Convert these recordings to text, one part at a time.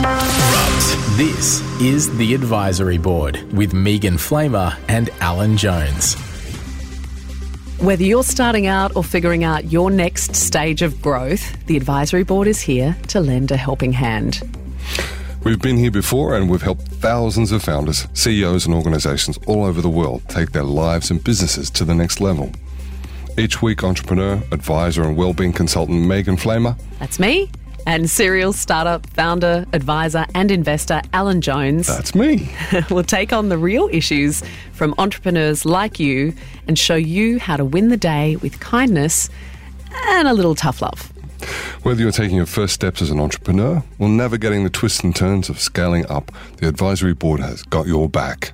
Disrupt. This is The Advisory Board with Megan Flamer and Alan Jones. Whether you're starting out or figuring out your next stage of growth, the Advisory Board is here to lend a helping hand. We've been here before and we've helped thousands of founders, CEOs, and organizations all over the world take their lives and businesses to the next level. Each week, entrepreneur, advisor, and well-being consultant Megan Flamer That's me. And serial startup founder, advisor, and investor Alan Jones That's me. will take on the real issues from entrepreneurs like you and show you how to win the day with kindness and a little tough love. Whether you're taking your first steps as an entrepreneur or navigating the twists and turns of scaling up, the advisory board has got your back.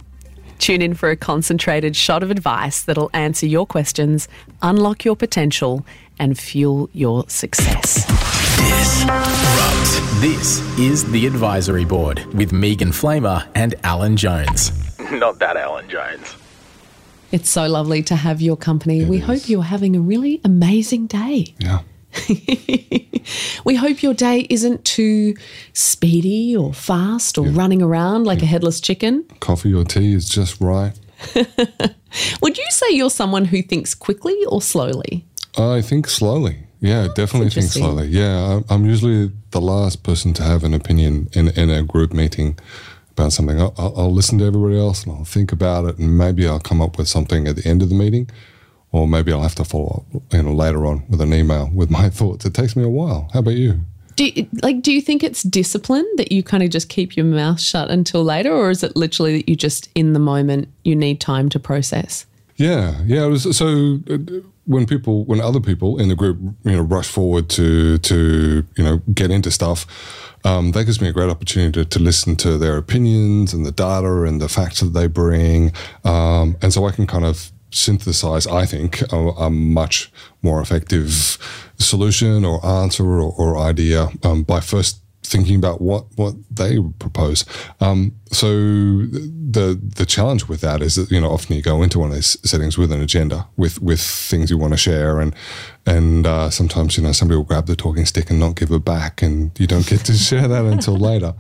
Tune in for a concentrated shot of advice that'll answer your questions, unlock your potential, and fuel your success. Disrupt. This is The Advisory Board with Megan Flamer and Alan Jones. Not that Alan Jones. It's so lovely to have your company. we hope you're having a really amazing day. Yeah. We hope your day isn't too speedy or fast or running around like a headless chicken. Coffee or tea is just right. Would you say you're someone who thinks quickly or slowly? I think slowly. Yeah, definitely think slowly. Yeah, I'm- usually the last person to have an opinion in, in a group meeting about something. I'll, I'll I'll listen to everybody else and I'll think about it, and maybe I'll come up with something at the end of the meeting, or maybe I'll have to follow up, you know, later on with an email with my thoughts. It takes me a while. How about you? Do you, like do you think it's discipline that you kind of just keep your mouth shut until later or is it literally that you just in the moment you need time to process? Yeah, yeah. It was, so uh, when people, when other people in the group, you know, rush forward to to you know get into stuff, um, that gives me a great opportunity to, to listen to their opinions and the data and the facts that they bring, um, and so I can kind of synthesize, I think, a, a much more effective solution or answer or, or idea um, by first thinking about what what they propose. Um, so the the challenge with that is that you know often you go into one of these settings with an agenda, with with things you want to share, and and uh, sometimes you know somebody will grab the talking stick and not give it back, and you don't get to share that until later.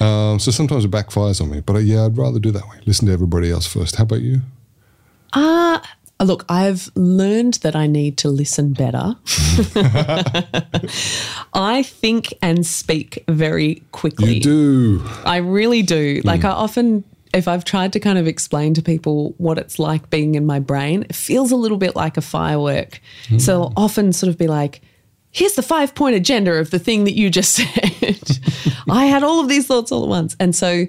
Um, so sometimes it backfires on me. But uh, yeah, I'd rather do that way. Listen to everybody else first. How about you? Uh, Uh, look, I've learned that I need to listen better. I think and speak very quickly. You do. I really do. Hmm. Like, I often, if I've tried to kind of explain to people what it's like being in my brain, it feels a little bit like a firework. Hmm. So I'll often sort of be like, here's the five point agenda of the thing that you just said. I had all of these thoughts all at once. And so,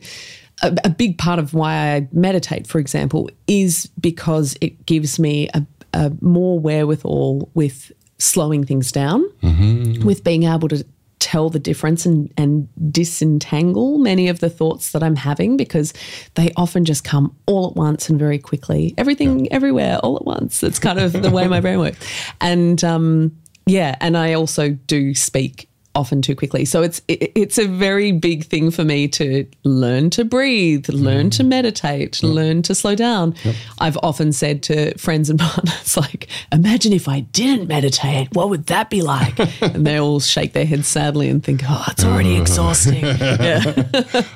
a, a big part of why I meditate, for example, is because it gives me a, a more wherewithal with slowing things down, with being able to tell the difference and, and disentangle many of the thoughts that I'm having because they often just come all at once and very quickly. Everything, everywhere, all at once. That's kind of the way my brain works. And um, yeah, and I also do speak often too quickly. So it's it, it's a very big thing for me to learn to breathe, learn to meditate, learn to slow down. I've often said to friends and partners like, imagine if I didn't meditate, what would that be like? and they all shake their heads sadly and think, oh, it's already exhausting. yeah.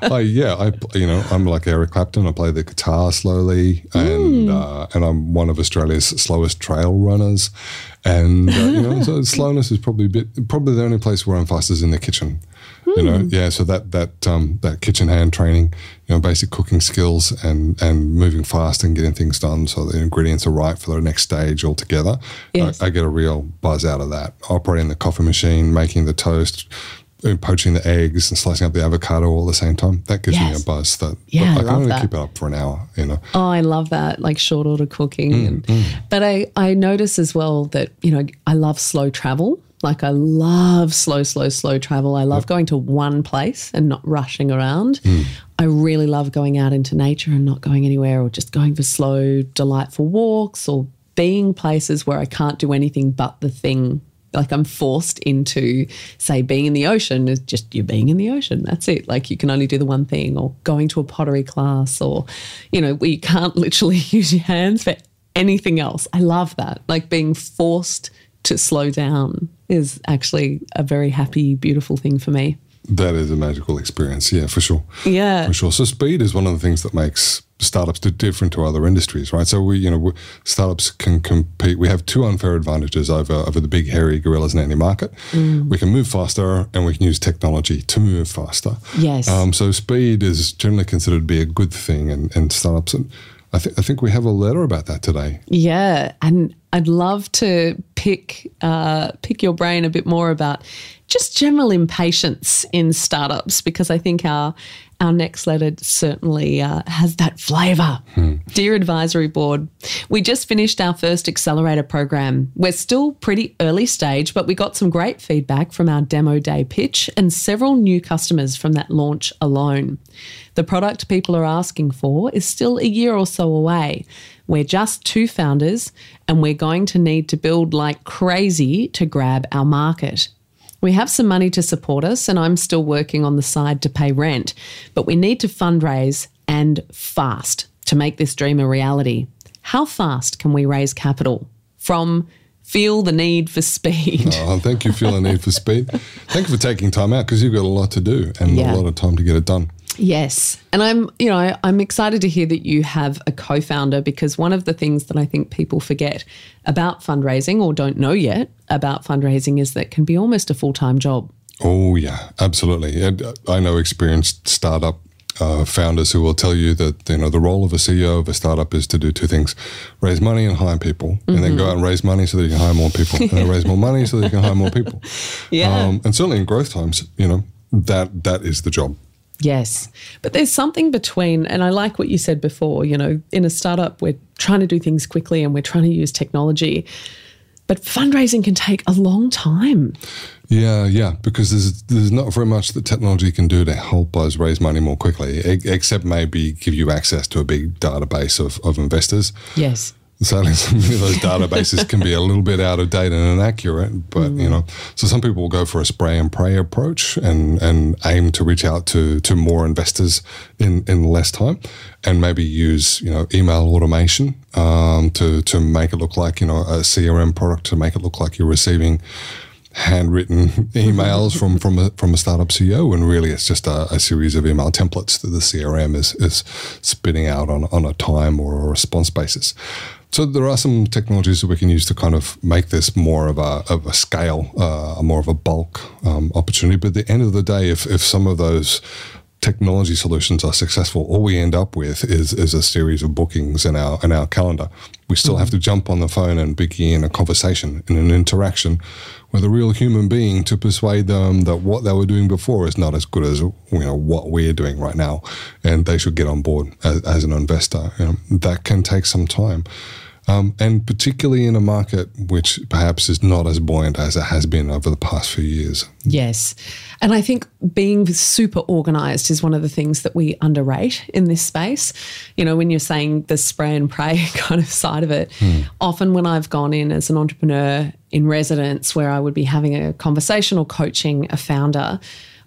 I yeah, I you know I'm like Eric Clapton. I play the guitar slowly, and uh, and I'm one of Australia's slowest trail runners. And uh, you know, so slowness is probably a bit probably the only place where I'm fast is in the kitchen. You know, yeah. So that that um, that kitchen hand training, you know, basic cooking skills and and moving fast and getting things done so the ingredients are right for the next stage altogether. Yes. I, I get a real buzz out of that. Operating the coffee machine, making the toast, poaching the eggs, and slicing up the avocado all at the same time. That gives me a buzz. That Yeah, I but I, can love only keep it up for an hour. You know, Oh, I love that, like short order cooking. Mm, and, mm. But I, I notice as well that, you know, I love slow travel. Like I love slow, slow, slow travel. I love going to one place and not rushing around. Mm. I really love going out into nature and not going anywhere or just going for slow, delightful walks or being places where I can't do anything but the thing. Like I'm forced into, say, being in the ocean is just you being in the ocean. That's it. Like you can only do the one thing, or going to a pottery class, or, you know, where you can't literally use your hands for anything else. I love that. Like being forced to slow down is actually a very happy, beautiful thing for me. That is a magical experience, yeah, for sure. Yeah. For sure. So speed is one of the things that makes startups different to other industries, right? So we, you know, startups can compete. We have two unfair advantages over over the big hairy gorillas in any market. Mm. We can move faster, and we can use technology to move faster. Yes. Um, so speed is generally considered to be a good thing in, in startups, and I think I think we have a letter about that today. Yeah, and I'd love to pick uh, pick your brain a bit more about just general impatience in startups because I think our our next letter certainly uh, has that flavour. Hmm. Dear Advisory Board, we just finished our first accelerator program. We're still pretty early stage, but we got some great feedback from our demo day pitch and several new customers from that launch alone. The product people are asking for is still a year or so away. We're just two founders, and we're going to need to build like crazy to grab our market. We have some money to support us, and I'm still working on the side to pay rent, but we need to fundraise and fast to make this dream a reality. How fast can we raise capital? From feel the need for speed. Oh, thank you, feel the need for speed. Thank you for taking time out because you've got a lot to do and yeah. a lot of time to get it done. Yes. And I'm, you know, I'm excited to hear that you have a co-founder because one of the things that I think people forget about fundraising or don't know yet about fundraising is that it can be almost a full-time job. Oh yeah, absolutely. And I know experienced startup uh, founders who will tell you that you know the role of a CEO of a startup is to do two things: raise money and hire people, mm-hmm. and then go mm-hmm. out and raise money so that you can hire more people, and then raise more money so that you can hire more people. Yeah, um, and certainly in growth times, you know that that is the job. Yes. But there's something between, and I like what you said before, you know, in a startup, we're trying to do things quickly and we're trying to use technology. But fundraising can take a long time. Yeah, yeah, because there's there's not very much that technology can do to help us raise money more quickly, except maybe give you access to a big database of, of investors. Yes. Sadly, some of those databases can be a little bit out of date and inaccurate. But mm. you know, so some people will go for a spray and pray approach and and aim to reach out to to more investors in in less time, and maybe use you know email automation um, to to make it look like you know a CRM product to make it look like you're receiving handwritten emails from from a, from a startup CEO, and really it's just a, a, series of email templates that the CRM is is spitting out on on a time or a response basis. So there are some technologies that we can use to kind of make this more of a, of a scale, uh, more of a bulk um, opportunity. But at the end of the day, if, if some of those technology solutions are successful, all we end up with is, is a series of bookings in our in our calendar. We still mm-hmm. have to jump on the phone and begin a conversation and an interaction with a real human being to persuade them that what they were doing before is not as good as you know what we're doing right now, and they should get on board as, as an investor. You know, that can take some time. Um, and particularly in a market which perhaps is not as buoyant as it has been over the past few years. Yes. And I think being super organized is one of the things that we underrate in this space. You know, when you're saying the spray and pray kind of side of it, hmm. often when I've gone in as an entrepreneur in residence where I would be having a conversation or coaching a founder,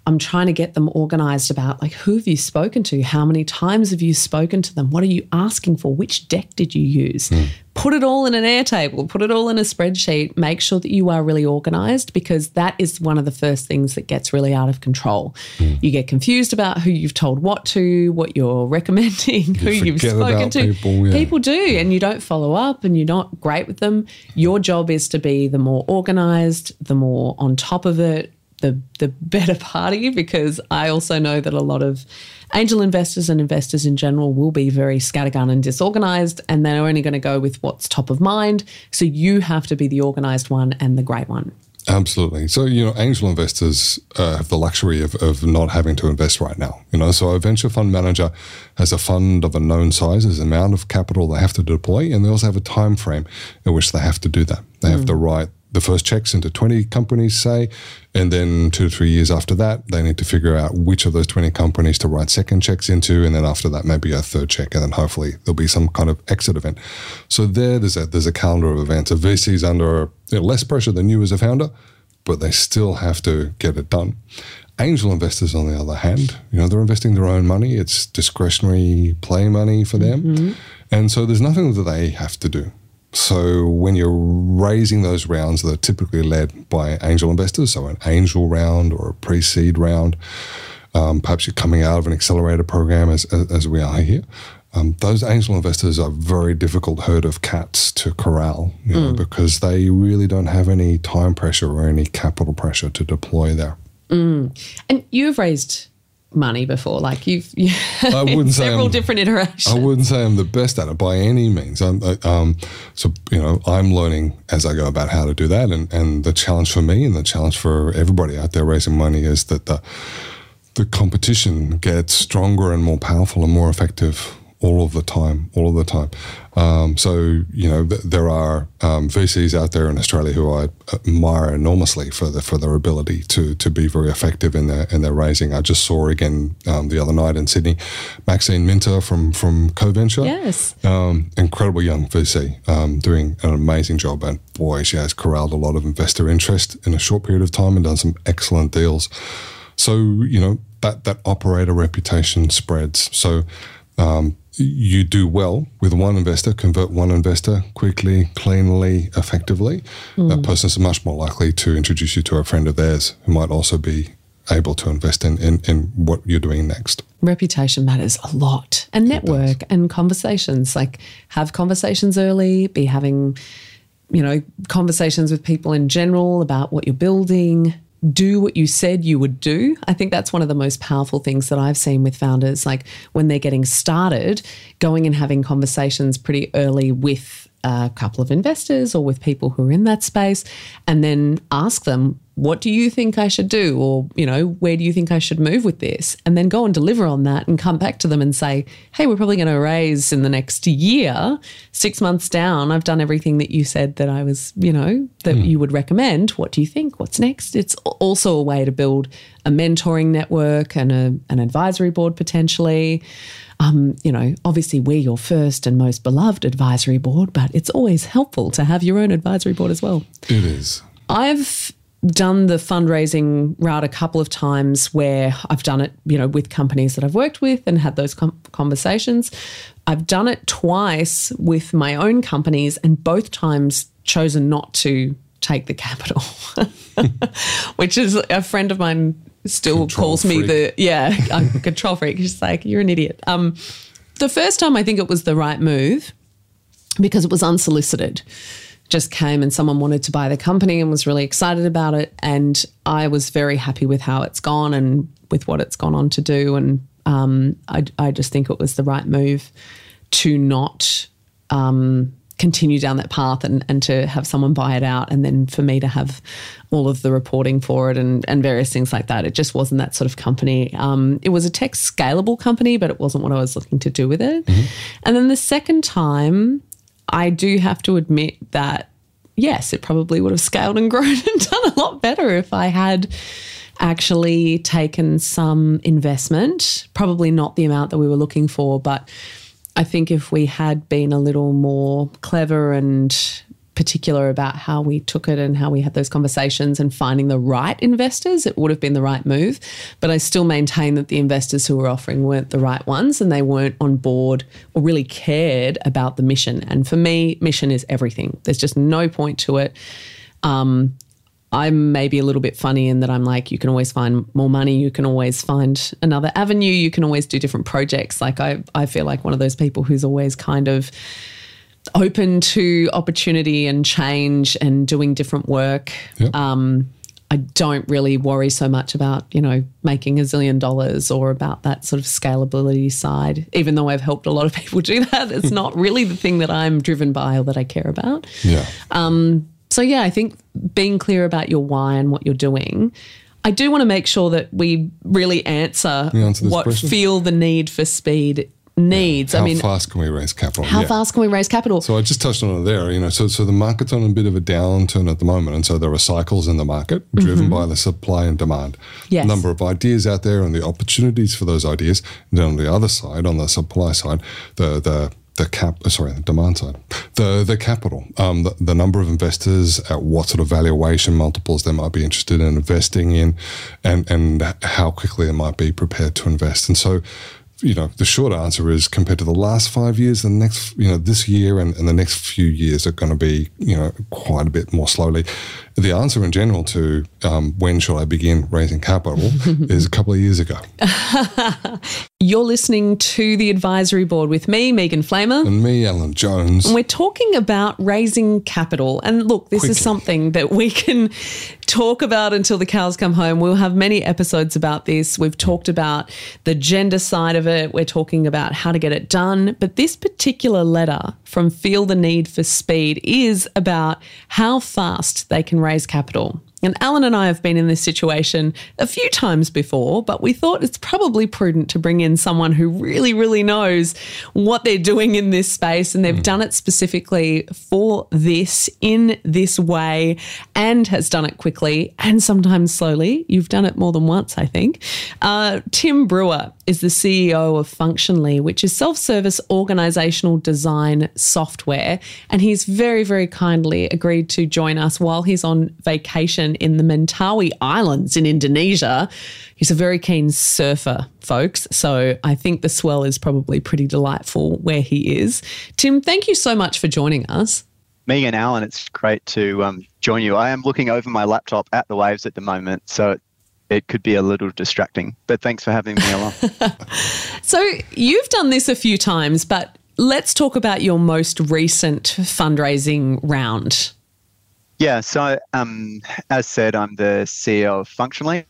I'm trying to get them organized about like who have you spoken to? How many times have you spoken to them? What are you asking for? Which deck did you use? Mm. Put it all in an Airtable, put it all in a spreadsheet. Make sure that you are really organized because that is one of the first things that gets really out of control. Mm. You get confused about who you've told what to, what you're recommending, you who you've spoken to. People, yeah. people do, and you don't follow up and you're not great with them. Your job is to be the more organized, the more on top of it, the the better party because I also know that a lot of angel investors and investors in general will be very scattergun and disorganized and they're only going to go with what's top of mind. So you have to be the organized one and the great one. Absolutely. So, you know, angel investors uh, have the luxury of, of not having to invest right now. You know, so a venture fund manager has a fund of a known size, there's an amount of capital they have to deploy, and they also have a time frame in which they have to do that. They mm. have to write the first checks into 20 companies, say, and then two to three years after that, they need to figure out which of those 20 companies to write second checks into. And then after that, maybe a third check. And then hopefully there'll be some kind of exit event. So there, there's a, there's a calendar of events. A VC's under you know, less pressure than you as a founder, but they still have to get it done. Angel investors, on the other hand, you know, they're investing their own money. It's discretionary play money for them. Mm-hmm. And so there's nothing that they have to do So when you're raising those rounds, that are typically led by angel investors, so an angel round or a pre-seed round. Um, perhaps you're coming out of an accelerator program, as as, as we are here. Um, those angel investors are very difficult herd of cats to corral, you know, because they really don't have any time pressure or any capital pressure to deploy there. And you've raised money before, like you've you I wouldn't say several I'm- different iterations. I wouldn't say I'm the best at it by any means. I'm, I, um, so you know, I'm learning as I go about how to do that, and and the challenge for me and the challenge for everybody out there raising money is that the the competition gets stronger and more powerful and more effective all of the time, all of the time. Um, so you know, th- there are um, VCs out there in Australia who I admire enormously for the, for their ability to to be very effective in their in their raising. I just saw again um, the other night in Sydney, Maxine Minter from from CoVenture. Yes. Um, incredible young VC, um, doing an amazing job, and boy, she has corralled a lot of investor interest in a short period of time and done some excellent deals. So you know that that operator reputation spreads. So um, you do well with one investor, convert one investor quickly, cleanly, effectively. That hmm. person is much more likely to introduce you to a friend of theirs who might also be able to invest in, in, in what you're doing next. reputation matters a lot and network and conversations like have conversations early be having you know conversations with people in general about what you're building do what you said you would do. I think that's one of the most powerful things that i've seen with founders like when they're getting started going and having conversations pretty early with a couple of investors or with people who are in that space and then ask them what do you think I should do? Or you know where do you think I should move with this? And then go and deliver on that and come back to them and say hey we're probably going to raise in the next year 6 months down. I've done everything that you said that I was you know that you would recommend. What do you think? What's next? It's also a way to build a mentoring network and a, an advisory board potentially. Um, you know, obviously we're your first and most beloved advisory board, but it's always helpful to have your own advisory board as well. It is. I've done the fundraising route a couple of times where I've done it, you know, with companies that I've worked with and had those com- conversations. I've done it twice with my own companies and both times chosen not to take the capital, which is a friend of mine still Control calls me the yeah control freak. She's like you're an idiot. Um, the first time I think it was the right move because it was unsolicited. Just came and someone wanted to buy the company and was really excited about it. And I was very happy with how it's gone and with what it's gone on to do. And um, I, I just think it was the right move to not um, continue down that path and, and to have someone buy it out and then for me to have all of the reporting for it and, and various things like that. It just wasn't that sort of company. Um, it was a tech scalable company, but it wasn't what I was looking to do with it. And then the second time, I do have to admit that yes, it probably would have scaled and grown and done a lot better if I had actually taken some investment. Probably not the amount that we were looking for, but I think if we had been a little more clever and particular about how we took it and how we had those conversations and finding the right investors, it would have been the right move. But I still maintain that the investors who were offering weren't the right ones and they weren't on board or really cared about the mission. And for me, mission is everything. There's just no point to it. Um, I'm maybe a little bit funny in that I'm like, you can always find more money, you can always find another avenue, you can always do different projects. Like I, I feel like one of those people who's always kind of open to opportunity and change and doing different work. Yep. Um, I don't really worry so much about, you know, making a zillion dollars or about that sort of scalability side. Even though I've helped a lot of people do that, it's not really the thing that I'm driven by or that I care about. Yeah. Um, So yeah, I think being clear about your why and what you're doing. I do want to make sure that we really answer, answer what question? feel the need for speed needs. How I mean, how fast can we raise capital? how Yeah. fast can we raise capital? So I just touched on it there. You know, so so the market's on a bit of a downturn at the moment, and so there are cycles in the market driven by the supply and demand. Mm-hmm. Yes. Number of ideas out there and the opportunities for those ideas. And then on the other side, on the supply side, the the the cap, uh, sorry, the demand side, the the capital, um, the, the number of investors, at what sort of valuation multiples they might be interested in investing in, and and how quickly they might be prepared to invest. And so, you know, the short answer is compared to the last five years, the next, you know, this year and, and the next few years are going to be, you know, quite a bit more slowly. The answer in general to um, when should I begin raising capital is a couple of years ago. You're listening to the advisory board with me, Megan Flamer. And me, Alan Jones. And we're talking about raising capital. And look, this Quickly. is something that we can talk about until the cows come home. We'll have many episodes about this. We've talked about the gender side of it. We're talking about how to get it done. But this particular letter from Feel the Need for Speed is about how fast they can raise capital. And Alan and I have been in this situation a few times before, but we thought it's probably prudent to bring in someone who really, really knows what they're doing in this space and they've mm. done it specifically for this in this way and has done it quickly and sometimes slowly. You've done it more than once, I think. Uh, Tim Brewer is the CEO of Functionly, which is self service organizational design software. And he's very, very kindly agreed to join us while he's on vacation in the Mentawai Islands in Indonesia. He's a very keen surfer, folks. So I think the swell is probably pretty delightful where he is. Tim, thank you so much for joining us. Me and Alan, it's great to um, join you. I am looking over my laptop at the waves at the moment. So it could be a little distracting. But thanks for having me along. so you've done this a few times, but let's talk about your most recent fundraising round. Yeah, so um, as said, I'm the CEO of Functionly.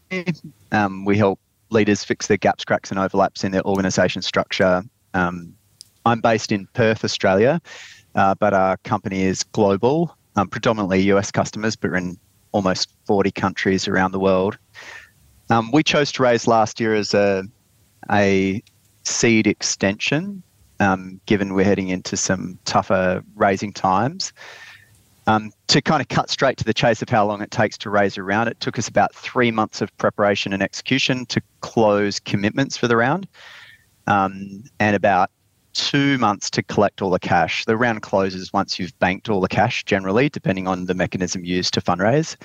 Um, we help leaders fix their gaps, cracks, and overlaps in their organisation structure. Um, I'm based in Perth, Australia, uh, but our company is global, um, predominantly US customers, but we're in almost 40 countries around the world. Um, we chose to raise last year as a, a seed extension, um, given we're heading into some tougher raising times. Um, to kind of cut straight to the chase of how long it takes to raise a round, it took us about three months of preparation and execution to close commitments for the round, um, and about two months to collect all the cash. The round closes once you've banked all the cash, generally, depending on the mechanism used to fundraise.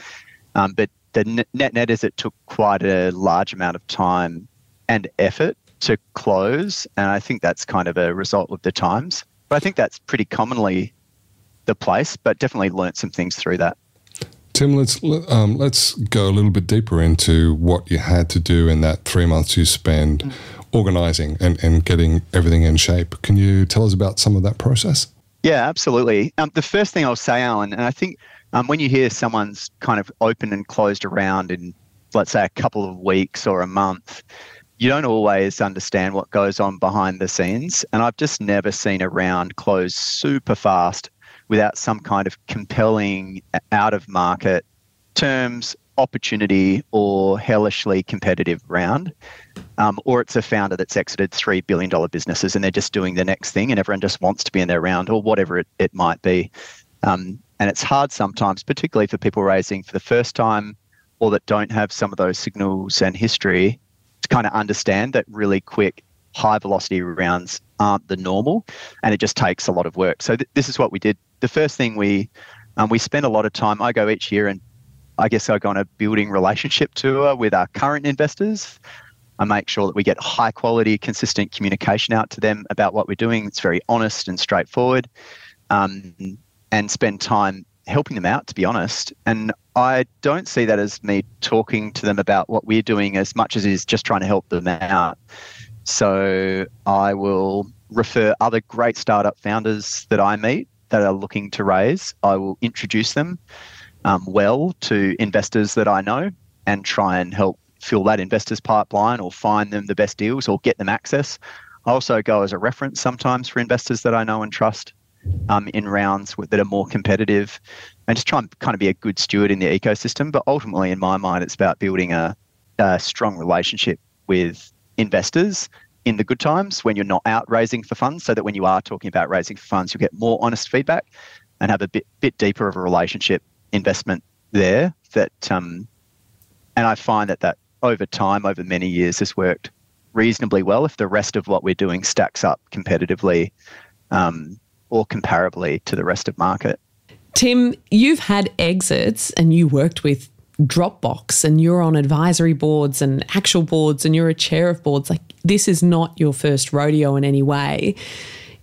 Um, but the net net is it took quite a large amount of time and effort to close, and I think that's kind of a result of the times. But I think that's pretty commonly the place, but definitely learnt some things through that. Tim, let's um, let's go a little bit deeper into what you had to do in that three months you spend mm. organising and, and getting everything in shape. Can you tell us about some of that process? Yeah, absolutely. Um, the first thing I'll say, Alan, and I think um, when you hear someone's kind of open and closed around in, let's say, a couple of weeks or a month, you don't always understand what goes on behind the scenes. And I've just never seen a round close super fast without some kind of compelling out of market terms, opportunity, or hellishly competitive round. Um, or it's a founder that's exited $3 billion businesses and they're just doing the next thing and everyone just wants to be in their round or whatever it, it might be. Um, and it's hard sometimes, particularly for people raising for the first time or that don't have some of those signals and history to kind of understand that really quick, high velocity rounds aren't the normal. And it just takes a lot of work. So th- this is what we did. The first thing we um, we spend a lot of time. I go each year and I guess I go on a building relationship tour with our current investors. I make sure that we get high quality, consistent communication out to them about what we're doing. It's very honest and straightforward. Um, and spend time helping them out, to be honest. And I don't see that as me talking to them about what we're doing as much as is just trying to help them out. So I will refer other great startup founders that I meet that are looking to raise. I will introduce them um, well to investors that I know and try and help fill that investors pipeline or find them the best deals or get them access. I also go as a reference sometimes for investors that I know and trust um, in rounds that are more competitive and just try and kind of be a good steward in the ecosystem. But ultimately, in my mind, it's about building a, a strong relationship with investors in the good times when you're not out raising for funds so that when you are talking about raising for funds, you get more honest feedback and have a bit, bit deeper of a relationship investment there that um, and I find that that over time, over many years, has worked reasonably well if the rest of what we're doing stacks up competitively um, or comparably to the rest of market. Tim, you've had exits and you worked with Dropbox and you're on advisory boards and actual boards and you're a chair of boards. Like, this is not your first rodeo in any way.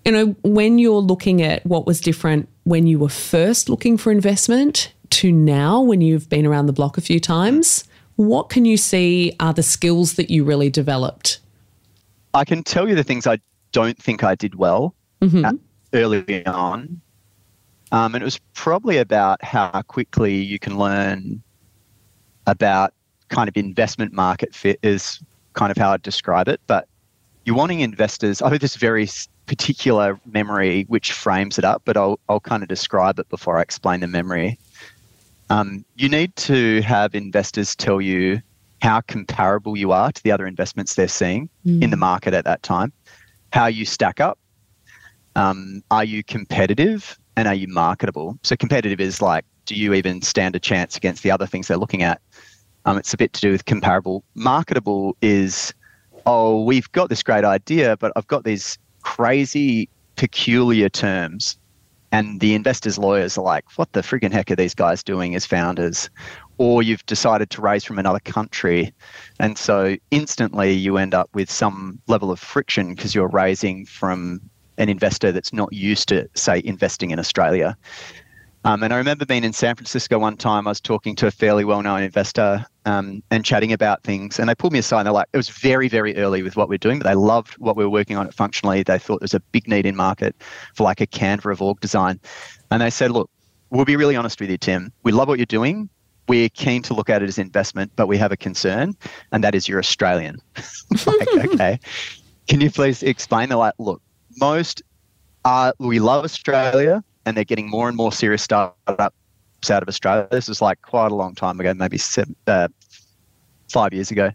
You know, when you're looking at what was different when you were first looking for investment to now, when you've been around the block a few times, what can you see are the skills that you really developed? I can tell you the things I don't think I did well mm-hmm. early on. Um, and it was probably about how quickly you can learn about kind of investment market fit is kind of how I'd describe it. But you're wanting investors, I have this very particular memory which frames it up, but I'll, I'll kind of describe it before I explain the memory. Um, you need to have investors tell you how comparable you are to the other investments they're seeing mm. in the market at that time, how you stack up, um, are you competitive, and are you marketable? So competitive is like, do you even stand a chance against the other things they're looking at? Um, it's a bit to do with comparable. Marketable is, oh, we've got this great idea, but I've got these crazy, peculiar terms. And the investors' lawyers are like, what the friggin' heck are these guys doing as founders? Or you've decided to raise from another country. And so instantly you end up with some level of friction because you're raising from an investor that's not used to, say, investing in Australia. Um, and I remember being in San Francisco one time. I was talking to a fairly well-known investor um, and chatting about things, and they pulled me aside. and They're like, "It was very, very early with what we're doing, but they loved what we were working on it functionally. They thought there was a big need in market for like a Canva of org design, and they said, "Look, we'll be really honest with you, Tim. We love what you're doing. We're keen to look at it as investment, but we have a concern, and that is you're Australian." like, okay, can you please explain? They're like, "Look, most are we love Australia." And they're getting more and more serious startups out of Australia. This was like quite a long time ago, maybe seven, uh, five years ago.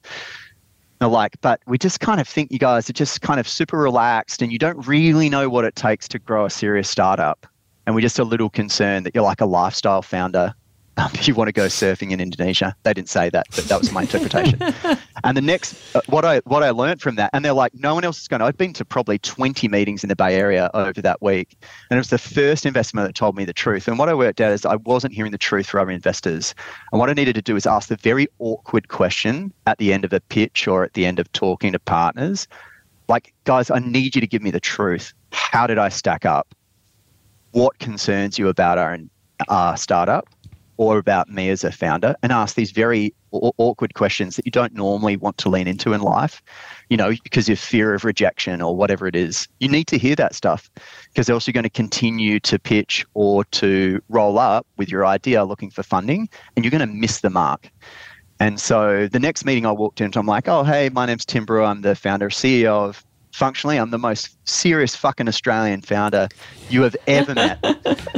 Like, but we just kind of think you guys are just kind of super relaxed and you don't really know what it takes to grow a serious startup. And we're just a little concerned that you're like a lifestyle founder um, you want to go surfing in Indonesia. They didn't say that, but that was my interpretation. and the next, uh, what I what I learned from that, and they're like, no one else is going. to. I've been to probably 20 meetings in the Bay Area over that week, and it was the first investment that told me the truth. And what I worked out is I wasn't hearing the truth from other investors, and what I needed to do is ask the very awkward question at the end of a pitch or at the end of talking to partners, like, guys, I need you to give me the truth. How did I stack up? What concerns you about our, our startup? Or about me as a founder and ask these very awkward questions that you don't normally want to lean into in life, you know, because of fear of rejection or whatever it is. You need to hear that stuff because else you're going to continue to pitch or to roll up with your idea looking for funding and you're going to miss the mark. And so the next meeting I walked into, I'm like, oh, hey, my name's Tim Brewer. I'm the founder, CEO of Functionly. I'm the most serious fucking Australian founder you have ever met.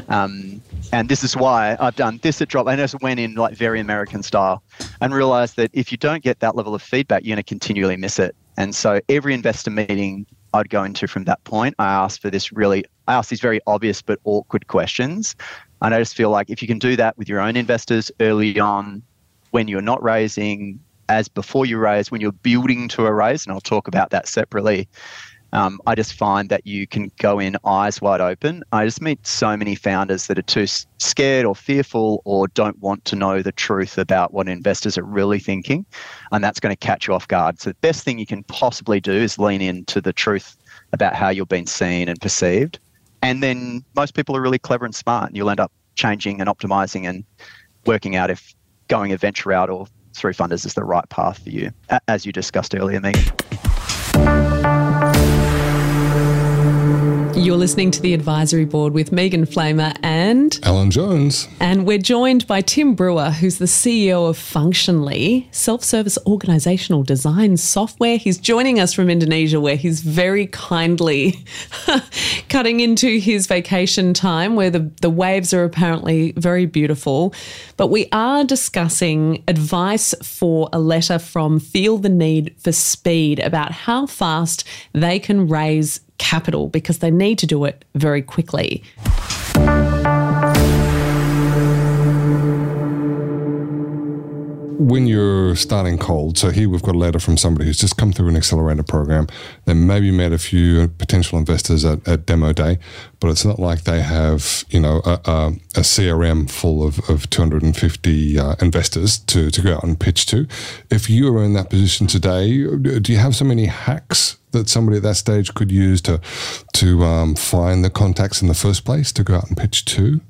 Um, and this is why I've done this at Drop. I just went in like very American style and realized that if you don't get that level of feedback, you're going to continually miss it. And so every investor meeting I'd go into from that point, I asked for this really, I asked these very obvious but awkward questions. And I just feel like if you can do that with your own investors early on, when you're not raising, as before you raise, when you're building to a raise, and I'll talk about that separately, um, I just find that you can go in eyes wide open. I just meet so many founders that are too scared or fearful or don't want to know the truth about what investors are really thinking, and that's going to catch you off guard. So the best thing you can possibly do is lean into the truth about how you're being seen and perceived, and then most people are really clever and smart, and you'll end up changing and optimizing and working out if going a venture out or through funders is the right path for you, as you discussed earlier, Megan. You're listening to the advisory board with Megan Flamer and Alan Jones. And we're joined by Tim Brewer, who's the CEO of Functionly, self service organizational design software. He's joining us from Indonesia, where he's very kindly cutting into his vacation time, where the, the waves are apparently very beautiful. But we are discussing advice for a letter from Feel the Need for Speed about how fast they can raise capital because they need to do it very quickly. When you're starting cold, so here we've got a letter from somebody who's just come through an accelerator program. They maybe met a few potential investors at, at demo day, but it's not like they have, you know, a, a, a CRM full of, of 250 uh, investors to, to go out and pitch to. If you are in that position today, do you have so many hacks that somebody at that stage could use to to um, find the contacts in the first place to go out and pitch to?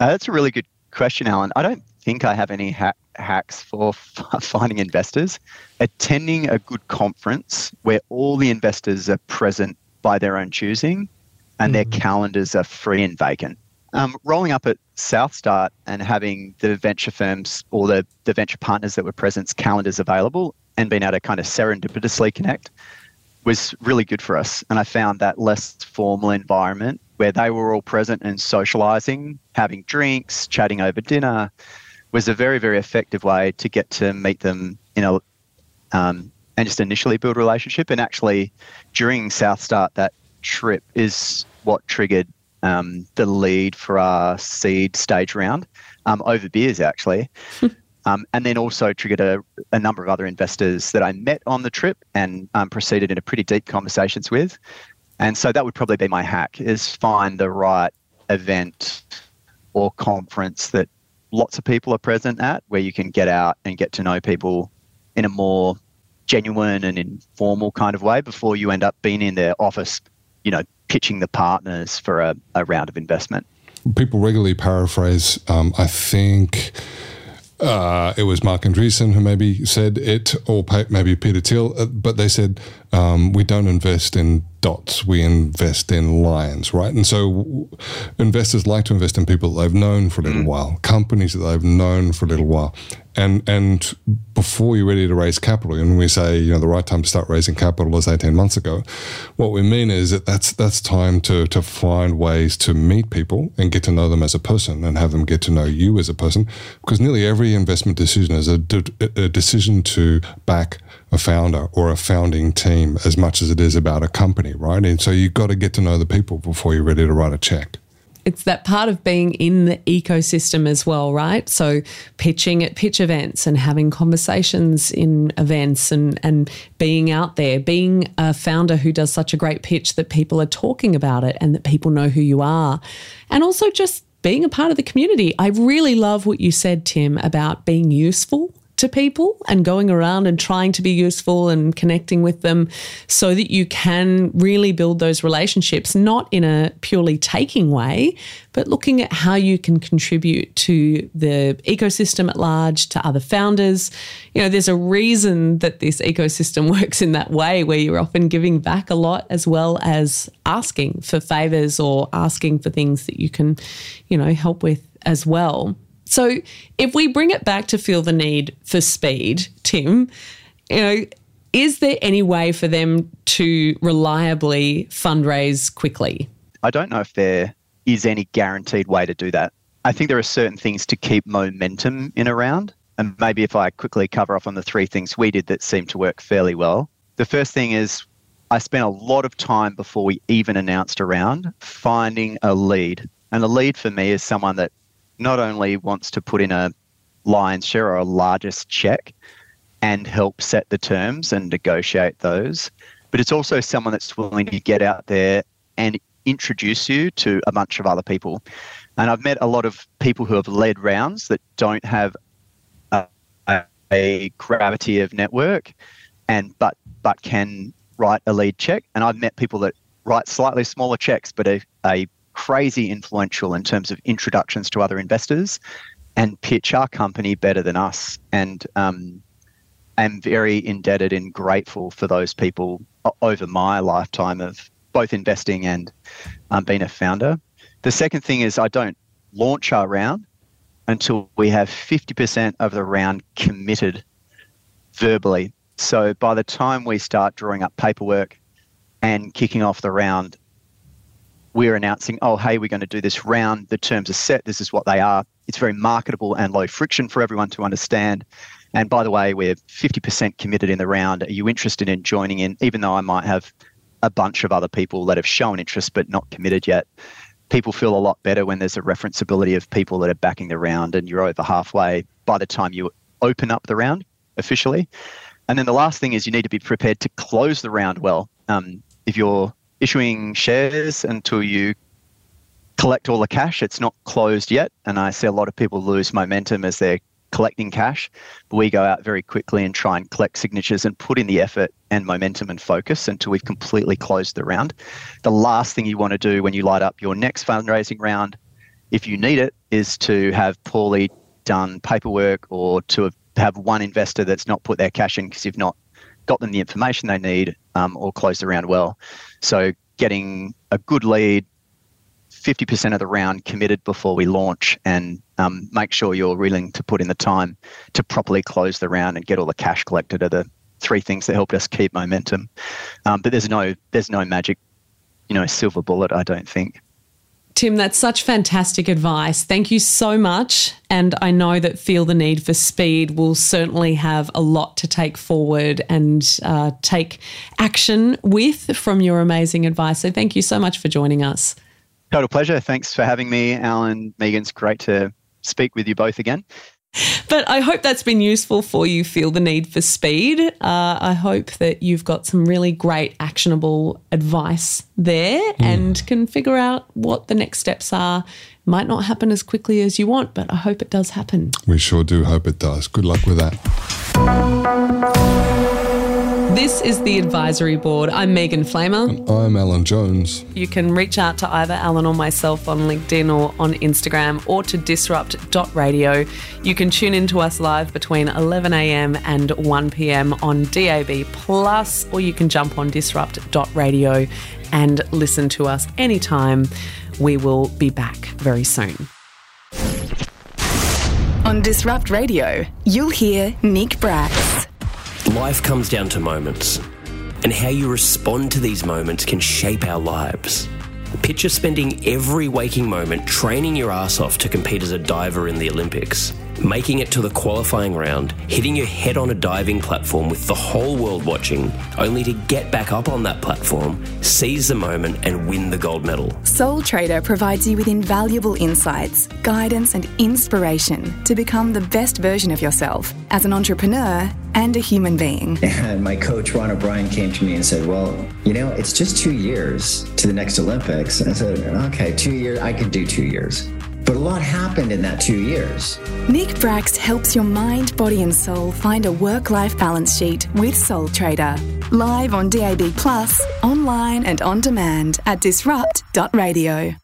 Uh, that's a really good question, Alan. I don't think I have any ha- hacks for f- finding investors. Attending a good conference where all the investors are present by their own choosing and mm. their calendars are free and vacant. Um, rolling up at SouthStart and having the venture firms or the, the venture partners that were present calendars available and being able to kind of serendipitously connect was really good for us. And I found that less formal environment where they were all present and socializing, having drinks, chatting over dinner, was a very, very effective way to get to meet them in a um, and just initially build a relationship. And actually, during SouthStart, that trip is what triggered um, the lead for our seed stage round um, over beers, actually. Um, and then also triggered a, a, number of other investors that I met on the trip and um, proceeded into pretty deep conversations with. And so that would probably be my hack is find the right event or conference that lots of people are present at where you can get out and get to know people in a more genuine and informal kind of way before you end up being in their office, you know, pitching the partners for a, a round of investment. People regularly paraphrase, um, I think uh, it was Marc Andreessen who maybe said it, or maybe Peter Thiel, uh, but they said um, we don't invest in dots, we invest in lines, right? And so investors like to invest in people that they've known for a little mm. while, companies that they've known for a little while. And and before you're ready to raise capital, and we say you know the right time to start raising capital is 18 months ago, what we mean is that that's that's time to to find ways to meet people and get to know them as a person and have them get to know you as a person, because nearly every investment decision is a, de- a decision to back a founder or a founding team as much as it is about a company, right? And so you've got to get to know the people before you're ready to write a check. It's that part of being in the ecosystem as well, right? So pitching at pitch events and having conversations in events and, and being out there, being a founder who does such a great pitch that people are talking about it and that people know who you are. And also just being a part of the community. I really love what you said, Tim, about being useful to people and going around and trying to be useful and connecting with them so that you can really build those relationships, not in a purely taking way, but looking at how you can contribute to the ecosystem at large, to other founders. You know, there's a reason that this ecosystem works in that way where you're often giving back a lot as well as asking for favors or asking for things that you can, you know, help with as well. So if we bring it back to feel the need for speed, Tim, you know, is there any way for them to reliably fundraise quickly? I don't know if there is any guaranteed way to do that. I think there are certain things to keep momentum in a round. And maybe if I quickly cover off on the three things we did that seemed to work fairly well. The first thing is I spent a lot of time before we even announced a round finding a lead. And a lead for me is someone that not only wants to put in a lion's share or a largest check and help set the terms and negotiate those, but it's also someone that's willing to get out there and introduce you to a bunch of other people. And I've met a lot of people who have led rounds that don't have a, a, gravity of network and but but can write a lead check. And I've met people that write slightly smaller checks but a, a crazy influential in terms of introductions to other investors and pitch our company better than us. And um, I'm very indebted and grateful for those people over my lifetime of both investing and um, being a founder. The second thing is I don't launch our round until we have 50% of the round committed verbally. So by the time we start drawing up paperwork and kicking off the round, we're announcing, oh, hey, we're going to do this round. The terms are set. This is what they are. It's very marketable and low friction for everyone to understand. And by the way, we're 50% committed in the round. Are you interested in joining in? Even though I might have a bunch of other people that have shown interest but not committed yet, people feel a lot better when there's a referenceability of people that are backing the round and you're over halfway by the time you open up the round officially. And then the last thing is you need to be prepared to close the round well. Um, if you're issuing shares until you collect all the cash, it's not closed yet. And I see a lot of people lose momentum as they're collecting cash. But we go out very quickly and try and collect signatures and put in the effort and momentum and focus until we've completely closed the round. The last thing you want to do when you light up your next fundraising round, if you need it, is to have poorly done paperwork or to have one investor that's not put their cash in because you've not got them the information they need um, or closed the round well. So getting a good lead, 50% of the round committed before we launch and um, make sure you're willing to put in the time to properly close the round and get all the cash collected are the three things that helped us keep momentum. Um, but there's no there's no magic, you know, silver bullet. I don't think. Tim, that's such fantastic advice. Thank you so much. And I know that Feel the Need for Speed will certainly have a lot to take forward and uh, take action with from your amazing advice. So thank you so much for joining us. Total pleasure. Thanks for having me, Alan. Megan's great to speak with you both again. But I hope that's been useful for you. Feel the need for speed. Uh, I hope that you've got some really great actionable advice there mm. and can figure out what the next steps are. Might not happen as quickly as you want, but I hope it does happen. We sure do hope it does. Good luck with that. This is the advisory board. I'm Megan Flamer. And I'm Alan Jones. You can reach out to either Alan or myself on LinkedIn or on Instagram or to disrupt.radio. You can tune in to us live between 11am and 1pm on DAB Plus, or you can jump on disrupt.radio and listen to us anytime. We will be back very soon. On Disrupt Radio, you'll hear Nick Bracks. Life comes down to moments, and how you respond to these moments can shape our lives. Picture spending every waking moment training your ass off to compete as a diver in the Olympics making it to the qualifying round, hitting your head on a diving platform with the whole world watching, only to get back up on that platform, seize the moment, and win the gold medal. Soul Trader provides you with invaluable insights, guidance, and inspiration to become the best version of yourself as an entrepreneur and a human being. And my coach, Ron O'Brien, came to me and said, Well, you know, it's just two years to the next Olympics. And I said, Okay, two years, I could do two years. But a lot happened in that two years. Nick Bracks helps your mind, body, and soul find a work life balance sheet with Soul Trader. Live on DAB, online and on demand at disrupt.radio.